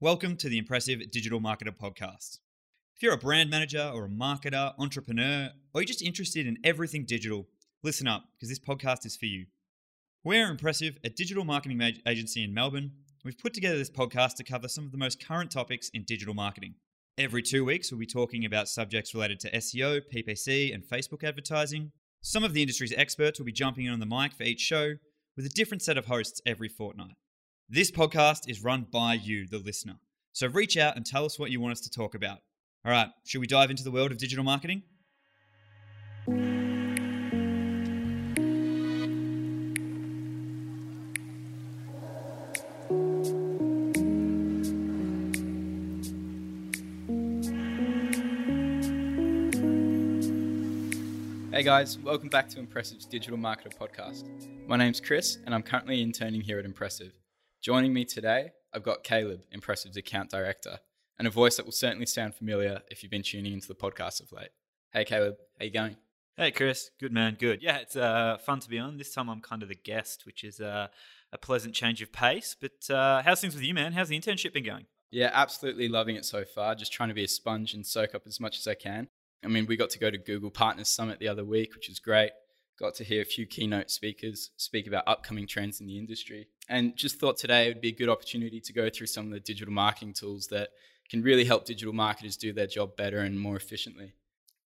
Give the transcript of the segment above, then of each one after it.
Welcome to the Impressive Digital Marketer Podcast. If you're a brand manager or a marketer, entrepreneur, or you're just interested in everything digital, listen up because this podcast is for you. We're Impressive, a digital marketing agency in Melbourne. We've put together this podcast to cover some of the most current topics in digital marketing. Every two weeks, we'll be talking about subjects related to SEO, PPC, and Facebook advertising. Some of the industry's experts will be jumping in on the mic for each show with a different set of hosts every fortnight. This podcast is run by you, the listener. So reach out and tell us what you want us to talk about. All right, should we dive into the world of digital marketing? Hey guys, welcome back to Impressive's Digital Marketer Podcast. My name's Chris, and I'm currently interning here at Impressive. Joining me today, I've got Caleb, Impressive's account director, and a voice that will certainly sound familiar if you've been tuning into the podcast of late. Hey, Caleb, how you going? Hey, Chris. Good man. Good. Yeah, it's uh, fun to be on. This time I'm kind of the guest, which is uh, a pleasant change of pace. But uh, how's things with you, man? How's the internship been going? Yeah, absolutely loving it so far. Just trying to be a sponge and soak up as much as I can. I mean, we got to go to Google Partners Summit the other week, which was great got to hear a few keynote speakers speak about upcoming trends in the industry. And just thought today would be a good opportunity to go through some of the digital marketing tools that can really help digital marketers do their job better and more efficiently.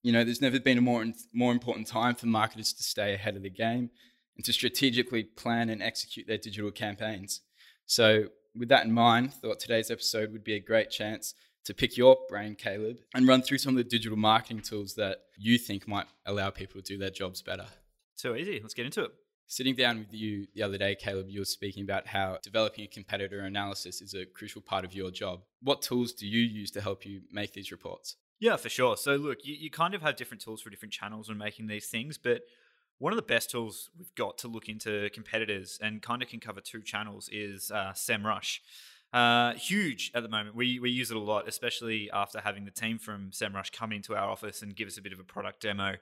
You know, there's never been a more, more important time for marketers to stay ahead of the game and to strategically plan and execute their digital campaigns. So, with that in mind, thought today's episode would be a great chance to pick your brain, Caleb, and run through some of the digital marketing tools that you think might allow people to do their jobs better. So easy. Let's get into it. Sitting down with you the other day, Caleb, you were speaking about how developing a competitor analysis is a crucial part of your job. What tools do you use to help you make these reports? Yeah, for sure. So, look, you, you kind of have different tools for different channels when making these things, but one of the best tools we've got to look into competitors and kind of can cover two channels is uh, SEMrush. Uh, huge at the moment. We we use it a lot, especially after having the team from SEMrush come into our office and give us a bit of a product demo.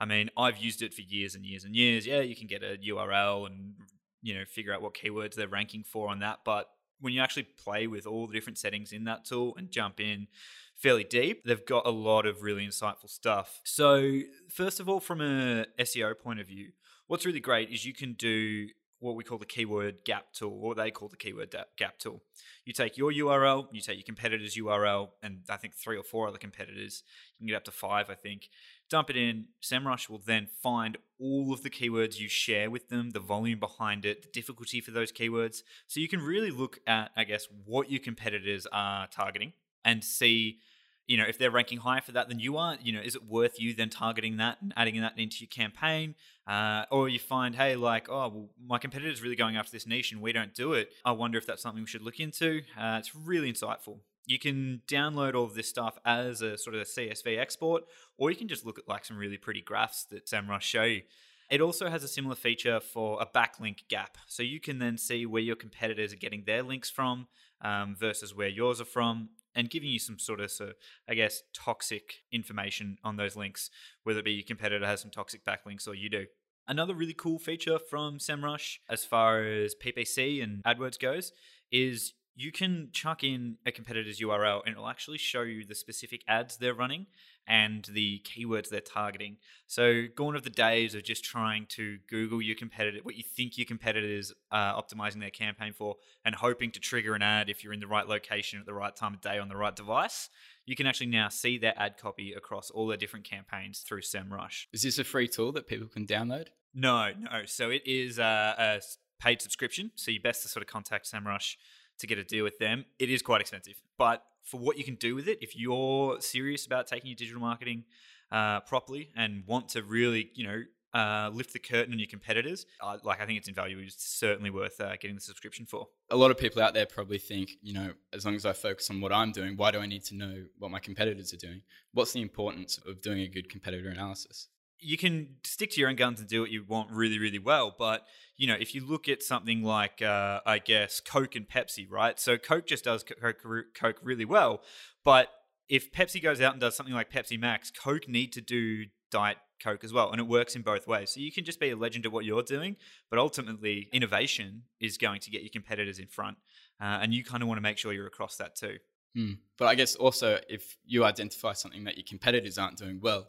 I mean, I've used it for years and years and years. Yeah, you can get a URL and you know figure out what keywords they're ranking for on that, but when you actually play with all the different settings in that tool and jump in fairly deep, they've got a lot of really insightful stuff. So, first of all, from a SEO point of view, what's really great is you can do what we call the keyword gap tool, or they call the keyword gap tool. You take your URL, you take your competitor's URL, and I think three or four other competitors. You can get up to five, I think. Dump it in. SEMrush will then find all of the keywords you share with them, the volume behind it, the difficulty for those keywords. So you can really look at, I guess, what your competitors are targeting and see you know, if they're ranking higher for that than you are, you know, is it worth you then targeting that and adding that into your campaign? Uh, or you find, hey, like, oh, well, my competitor's really going after this niche and we don't do it. I wonder if that's something we should look into. Uh, it's really insightful. You can download all of this stuff as a sort of a CSV export, or you can just look at like some really pretty graphs that SEMrush show you. It also has a similar feature for a backlink gap. So you can then see where your competitors are getting their links from um, versus where yours are from and giving you some sort of, so, I guess, toxic information on those links, whether it be your competitor has some toxic backlinks or you do. Another really cool feature from SEMrush, as far as PPC and AdWords goes, is you can chuck in a competitor's URL and it'll actually show you the specific ads they're running and the keywords they're targeting. So, gone of the days of just trying to Google your competitor, what you think your competitors are optimizing their campaign for, and hoping to trigger an ad if you're in the right location at the right time of day on the right device. You can actually now see their ad copy across all their different campaigns through SEMrush. Is this a free tool that people can download? No, no. So, it is a, a paid subscription. So, you best to sort of contact SEMrush to get a deal with them. It is quite expensive, but for what you can do with it, if you're serious about taking your digital marketing uh, properly and want to really, you know, uh, lift the curtain on your competitors, uh, like I think it's invaluable. It's certainly worth uh, getting the subscription for. A lot of people out there probably think, you know, as long as I focus on what I'm doing, why do I need to know what my competitors are doing? What's the importance of doing a good competitor analysis? You can stick to your own guns and do what you want really, really well. But you know, if you look at something like, uh, I guess, Coke and Pepsi, right? So Coke just does Coke, Coke really well, but if Pepsi goes out and does something like Pepsi Max, Coke need to do Diet Coke as well, and it works in both ways. So you can just be a legend at what you're doing, but ultimately, innovation is going to get your competitors in front. Uh, and you kind of want to make sure you're across that too. Mm. But I guess also if you identify something that your competitors aren't doing well,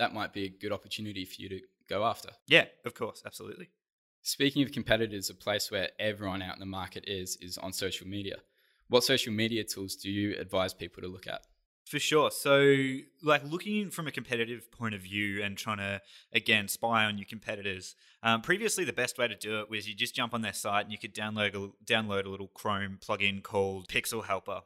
that might be a good opportunity for you to go after. Yeah, of course, absolutely. Speaking of competitors, a place where everyone out in the market is is on social media. What social media tools do you advise people to look at? For sure. So, like looking from a competitive point of view and trying to, again, spy on your competitors. Um, previously, the best way to do it was you just jump on their site and you could download a, download a little Chrome plugin called Pixel Helper.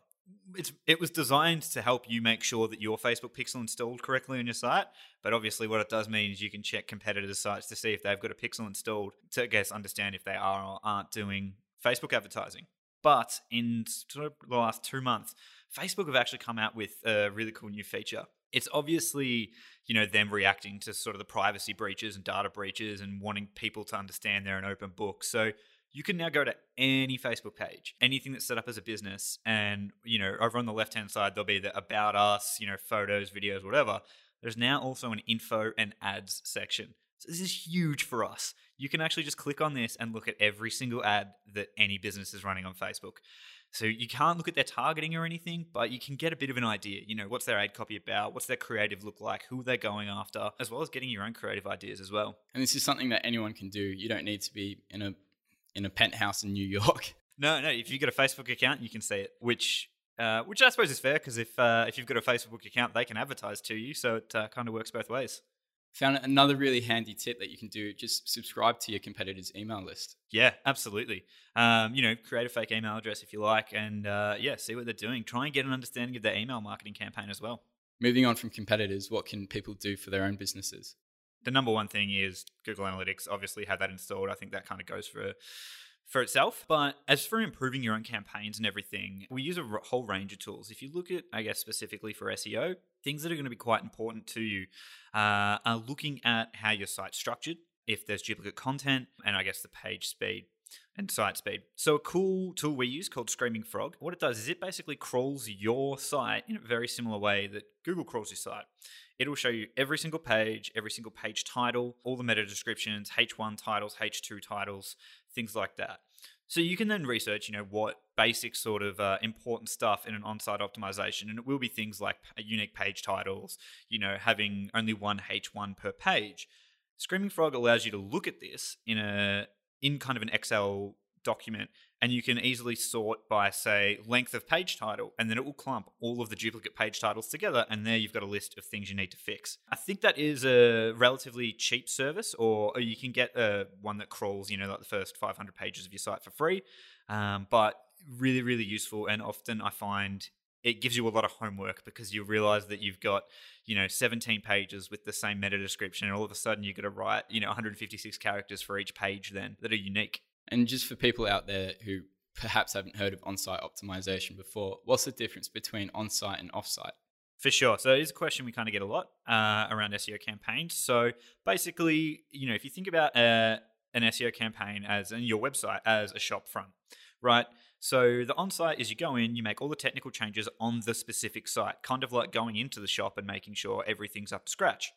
It's, it was designed to help you make sure that your Facebook pixel installed correctly on your site. But obviously, what it does mean is you can check competitors' sites to see if they've got a pixel installed to, I guess, understand if they are or aren't doing Facebook advertising. But in the last two months, Facebook have actually come out with a really cool new feature. It's obviously, you know, them reacting to sort of the privacy breaches and data breaches and wanting people to understand they're an open book. So you can now go to any Facebook page, anything that's set up as a business, and you know, over on the left hand side there'll be the about us, you know, photos, videos, whatever. There's now also an info and ads section. So this is huge for us you can actually just click on this and look at every single ad that any business is running on Facebook. So you can't look at their targeting or anything, but you can get a bit of an idea. You know, what's their ad copy about? What's their creative look like? Who they're going after, as well as getting your own creative ideas as well. And this is something that anyone can do. You don't need to be in a in a penthouse in New York. No, no. If you've got a Facebook account, you can see it, which uh, which I suppose is fair because if uh, if you've got a Facebook account, they can advertise to you, so it uh, kind of works both ways. Found another really handy tip that you can do just subscribe to your competitor's email list. Yeah, absolutely. Um, you know, create a fake email address if you like, and uh, yeah, see what they're doing. Try and get an understanding of their email marketing campaign as well. Moving on from competitors, what can people do for their own businesses? The number one thing is Google Analytics. Obviously, have that installed. I think that kind of goes for for itself. But as for improving your own campaigns and everything, we use a whole range of tools. If you look at, I guess, specifically for SEO, things that are going to be quite important to you uh, are looking at how your site's structured, if there's duplicate content, and I guess the page speed and site speed. So a cool tool we use called Screaming Frog, what it does is it basically crawls your site in a very similar way that Google crawls your site. It'll show you every single page, every single page title, all the meta descriptions, H1 titles, H2 titles, things like that. So you can then research, you know, what basic sort of uh, important stuff in an on-site optimization, and it will be things like unique page titles, you know, having only one H1 per page. Screaming Frog allows you to look at this in a in kind of an Excel document and you can easily sort by say length of page title and then it will clump all of the duplicate page titles together and there you've got a list of things you need to fix. I think that is a relatively cheap service or you can get a one that crawls you know like the first 500 pages of your site for free um, but really really useful and often i find it gives you a lot of homework because you realize that you've got you know 17 pages with the same meta description and all of a sudden you've got to write you know 156 characters for each page then that are unique and just for people out there who perhaps haven't heard of on-site optimization before, what's the difference between on-site and off-site? For sure. So it is a question we kind of get a lot uh, around SEO campaigns. So basically, you know, if you think about uh, an SEO campaign as in your website as a shop front, right? So the on-site is you go in, you make all the technical changes on the specific site, kind of like going into the shop and making sure everything's up to scratch.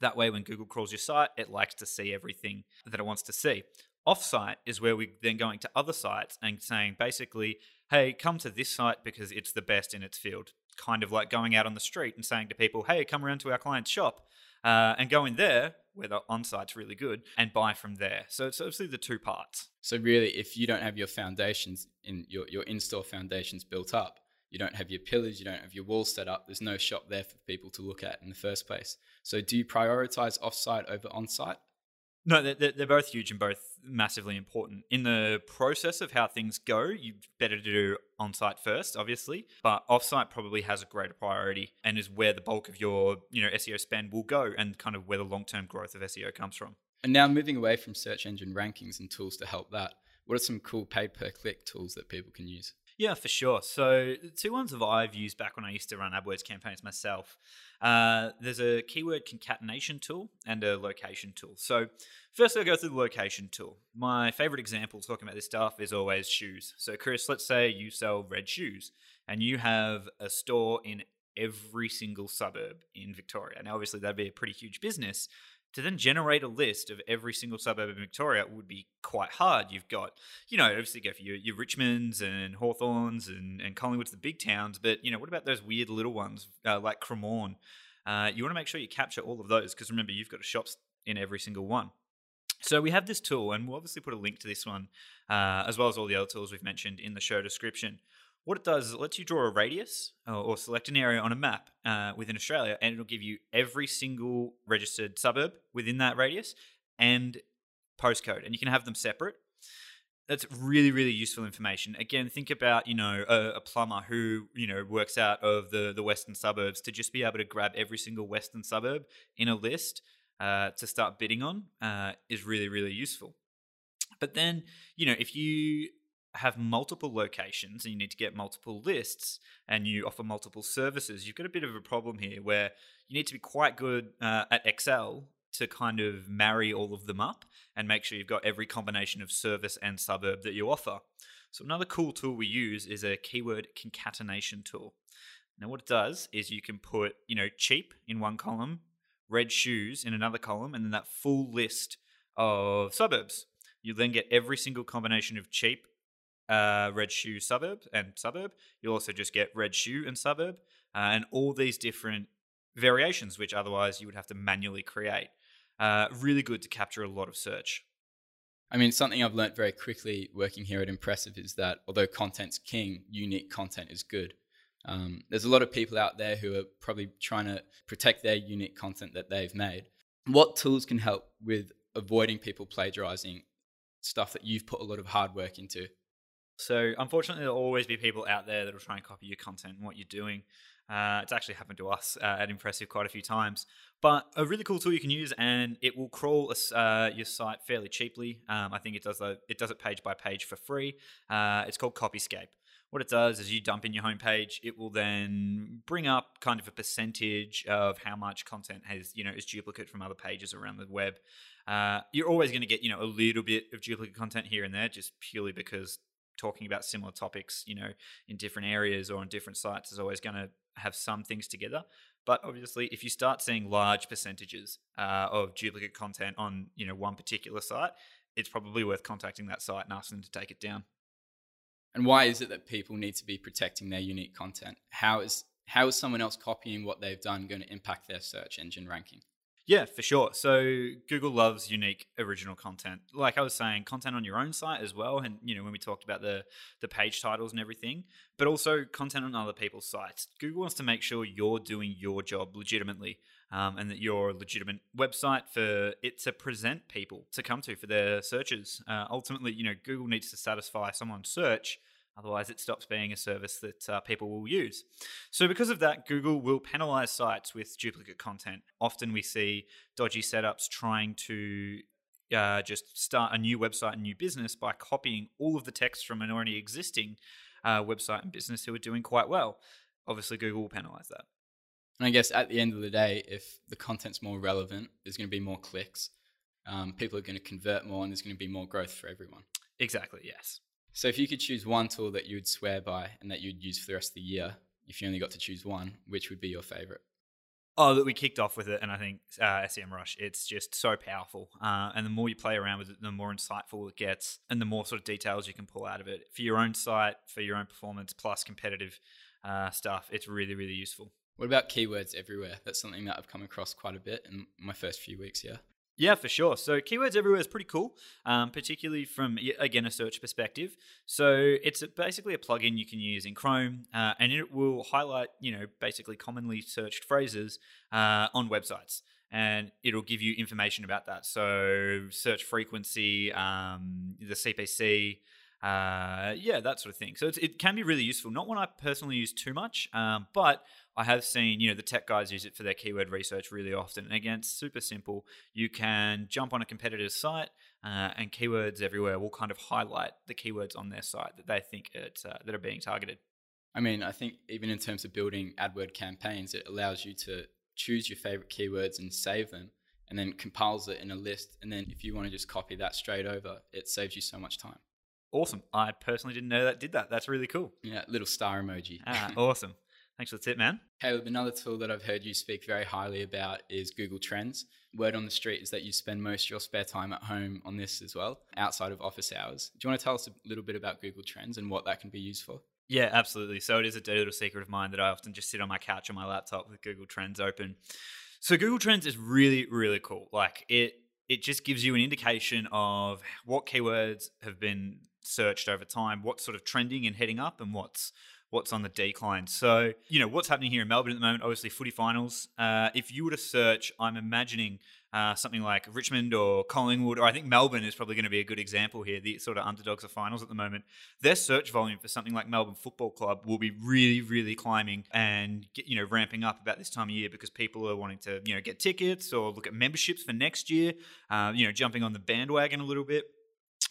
That way, when Google crawls your site, it likes to see everything that it wants to see. Offsite is where we then going to other sites and saying basically, hey, come to this site because it's the best in its field. Kind of like going out on the street and saying to people, hey, come around to our client's shop uh, and go in there where the on site's really good and buy from there. So it's obviously the two parts. So really, if you don't have your foundations in your, your in-store foundations built up, you don't have your pillars, you don't have your walls set up, there's no shop there for people to look at in the first place. So do you prioritize offsite over onsite? No, they're, they're both huge and both massively important. In the process of how things go, you better do on site first, obviously, but off site probably has a greater priority and is where the bulk of your you know SEO spend will go and kind of where the long term growth of SEO comes from. And now moving away from search engine rankings and tools to help that, what are some cool paid per click tools that people can use? Yeah, for sure. So two ones that I've used back when I used to run AdWords campaigns myself. Uh, there's a keyword concatenation tool and a location tool. So first, I'll go through the location tool. My favorite example talking about this stuff is always shoes. So Chris, let's say you sell red shoes and you have a store in every single suburb in Victoria. Now, obviously, that'd be a pretty huge business to then generate a list of every single suburb in Victoria would be quite hard. You've got, you know, obviously for your, your Richmonds and Hawthorns and, and Collingwoods, the big towns, but, you know, what about those weird little ones uh, like Cremorne? Uh, you want to make sure you capture all of those because remember, you've got shops in every single one. So we have this tool, and we'll obviously put a link to this one, uh, as well as all the other tools we've mentioned in the show description. What it does is it lets you draw a radius or, or select an area on a map uh, within Australia, and it'll give you every single registered suburb within that radius and postcode, and you can have them separate. That's really, really useful information. Again, think about you know a, a, plumber who you know works out of the the western suburbs to just be able to grab every single western suburb in a list uh, to start bidding on uh, is really, really useful. But then, you know, if you have multiple locations and you need to get multiple lists and you offer multiple services, you've got a bit of a problem here where you need to be quite good uh, at Excel to kind of marry all of them up and make sure you've got every combination of service and suburb that you offer. So another cool tool we use is a keyword concatenation tool. Now what it does is you can put, you know, cheap in one column, red shoes in another column, and then that full list of suburbs. You then get every single combination of cheap, uh, red shoe suburb and suburb. You'll also just get red shoe and suburb, uh, and all these different variations, which otherwise you would have to manually create. Uh, really good to capture a lot of search. I mean, something I've learned very quickly working here at Impressive is that although content's king, unique content is good. Um, there's a lot of people out there who are probably trying to protect their unique content that they've made. What tools can help with avoiding people plagiarizing stuff that you've put a lot of hard work into? So, unfortunately, there'll always be people out there that'll try and copy your content and what you're doing. Uh, it's actually happened to us uh, at Impressive quite a few times. But a really cool tool you can use, and it will crawl uh, your site fairly cheaply. Um, I think it does it does it page by page for free. Uh, it's called Copyscape. What it does is you dump in your homepage, it will then bring up kind of a percentage of how much content has you know is duplicate from other pages around the web. Uh, you're always going to get you know a little bit of duplicate content here and there, just purely because talking about similar topics, you know, in different areas or on different sites is always going to have some things together. But obviously, if you start seeing large percentages uh, of duplicate content on you know one particular site, it's probably worth contacting that site and asking them to take it down. And why is it that people need to be protecting their unique content? How is how is someone else copying what they've done going to impact their search engine ranking? Yeah, for sure. So Google loves unique original content. Like I was saying, content on your own site as well. And you know, when we talked about the the page titles and everything, but also content on other people's sites. Google wants to make sure you're doing your job legitimately. Um, and that you're a legitimate website for it to present people to come to for their searches. Uh, ultimately, you know, Google needs to satisfy someone's search Otherwise, it stops being a service that uh, people will use. So, because of that, Google will penalize sites with duplicate content. Often we see dodgy setups trying to uh, just start a new website and new business by copying all of the text from an already existing uh, website and business who are doing quite well. Obviously, Google will penalize that. And I guess at the end of the day, if the content's more relevant, there's going to be more clicks. Um, people are going to convert more, and there's going to be more growth for everyone. Exactly. Yes. So if you could choose one tool that you would swear by and that you'd use for the rest of the year, if you only got to choose one, which would be your favorite? Oh, that we kicked off with it, and I think uh, SEMrush. It's just so powerful, uh, and the more you play around with it, the more insightful it gets, and the more sort of details you can pull out of it for your own site, for your own performance, plus competitive uh, stuff. It's really, really useful. What about keywords everywhere? That's something that I've come across quite a bit in my first few weeks here. Yeah, for sure. So keywords everywhere is pretty cool, um, particularly from again a search perspective. So it's basically a plugin you can use in Chrome, uh, and it will highlight you know basically commonly searched phrases uh, on websites, and it'll give you information about that. So search frequency, um, the CPC. Uh, yeah, that sort of thing. So it can be really useful. Not one I personally use too much, um, but I have seen, you know, the tech guys use it for their keyword research really often. And again, it's super simple. You can jump on a competitor's site, uh, and keywords everywhere will kind of highlight the keywords on their site that they think it's, uh, that are being targeted. I mean, I think even in terms of building AdWord campaigns, it allows you to choose your favorite keywords and save them, and then compiles it in a list. And then if you want to just copy that straight over, it saves you so much time. Awesome. I personally didn't know that did that. That's really cool. Yeah, little star emoji. Ah, awesome. Thanks for the tip, man. Caleb, another tool that I've heard you speak very highly about is Google Trends. Word on the street is that you spend most of your spare time at home on this as well, outside of office hours. Do you want to tell us a little bit about Google Trends and what that can be used for? Yeah, absolutely. So it is a dirty little secret of mine that I often just sit on my couch on my laptop with Google Trends open. So Google Trends is really, really cool. Like it it just gives you an indication of what keywords have been searched over time, what's sort of trending and heading up, and what's what's on the decline. So, you know, what's happening here in Melbourne at the moment, obviously footy finals. Uh, if you were to search, I'm imagining uh, something like Richmond or Collingwood, or I think Melbourne is probably going to be a good example here, the sort of underdogs of finals at the moment. Their search volume for something like Melbourne Football Club will be really, really climbing and, get, you know, ramping up about this time of year because people are wanting to, you know, get tickets or look at memberships for next year, uh, you know, jumping on the bandwagon a little bit.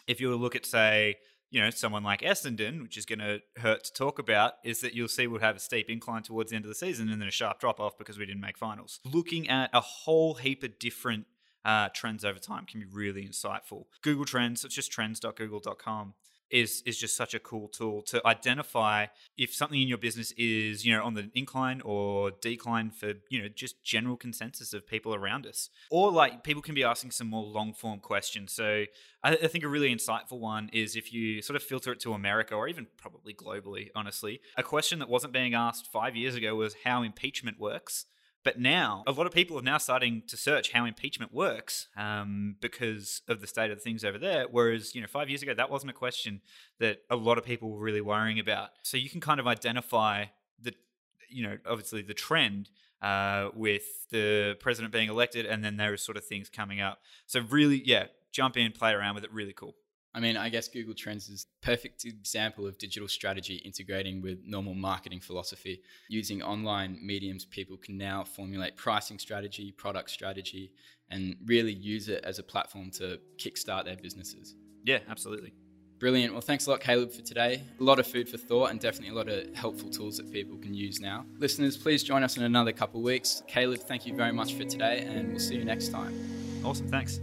If you were to look at, say, you know, someone like Essendon, which is going to hurt to talk about, is that you'll see we'll have a steep incline towards the end of the season and then a sharp drop off because we didn't make finals. Looking at a whole heap of different uh, trends over time can be really insightful. Google Trends, it's just trends.google.com is is just such a cool tool to identify if something in your business is you know on the incline or decline for you know just general consensus of people around us. Or like people can be asking some more long form questions. So I, I think a really insightful one is if you sort of filter it to america or even probably globally honestly. A question that wasn't being asked five years ago was how impeachment works but now, a lot of people are now starting to search how impeachment works um, because of the state of things over there. Whereas, you know, five years ago, that wasn't a question that a lot of people were really worrying about. So you can kind of identify the, you know, obviously the trend uh, with the president being elected, and then there are sort of things coming up. So really, yeah, jump in, play around with it. Really cool. I mean, I guess Google Trends is a perfect example of digital strategy integrating with normal marketing philosophy. Using online mediums, people can now formulate pricing strategy, product strategy, and really use it as a platform to kickstart their businesses. Yeah, absolutely. Brilliant. Well, thanks a lot, Caleb, for today. A lot of food for thought and definitely a lot of helpful tools that people can use now. Listeners, please join us in another couple of weeks. Caleb, thank you very much for today, and we'll see you next time. Awesome. Thanks.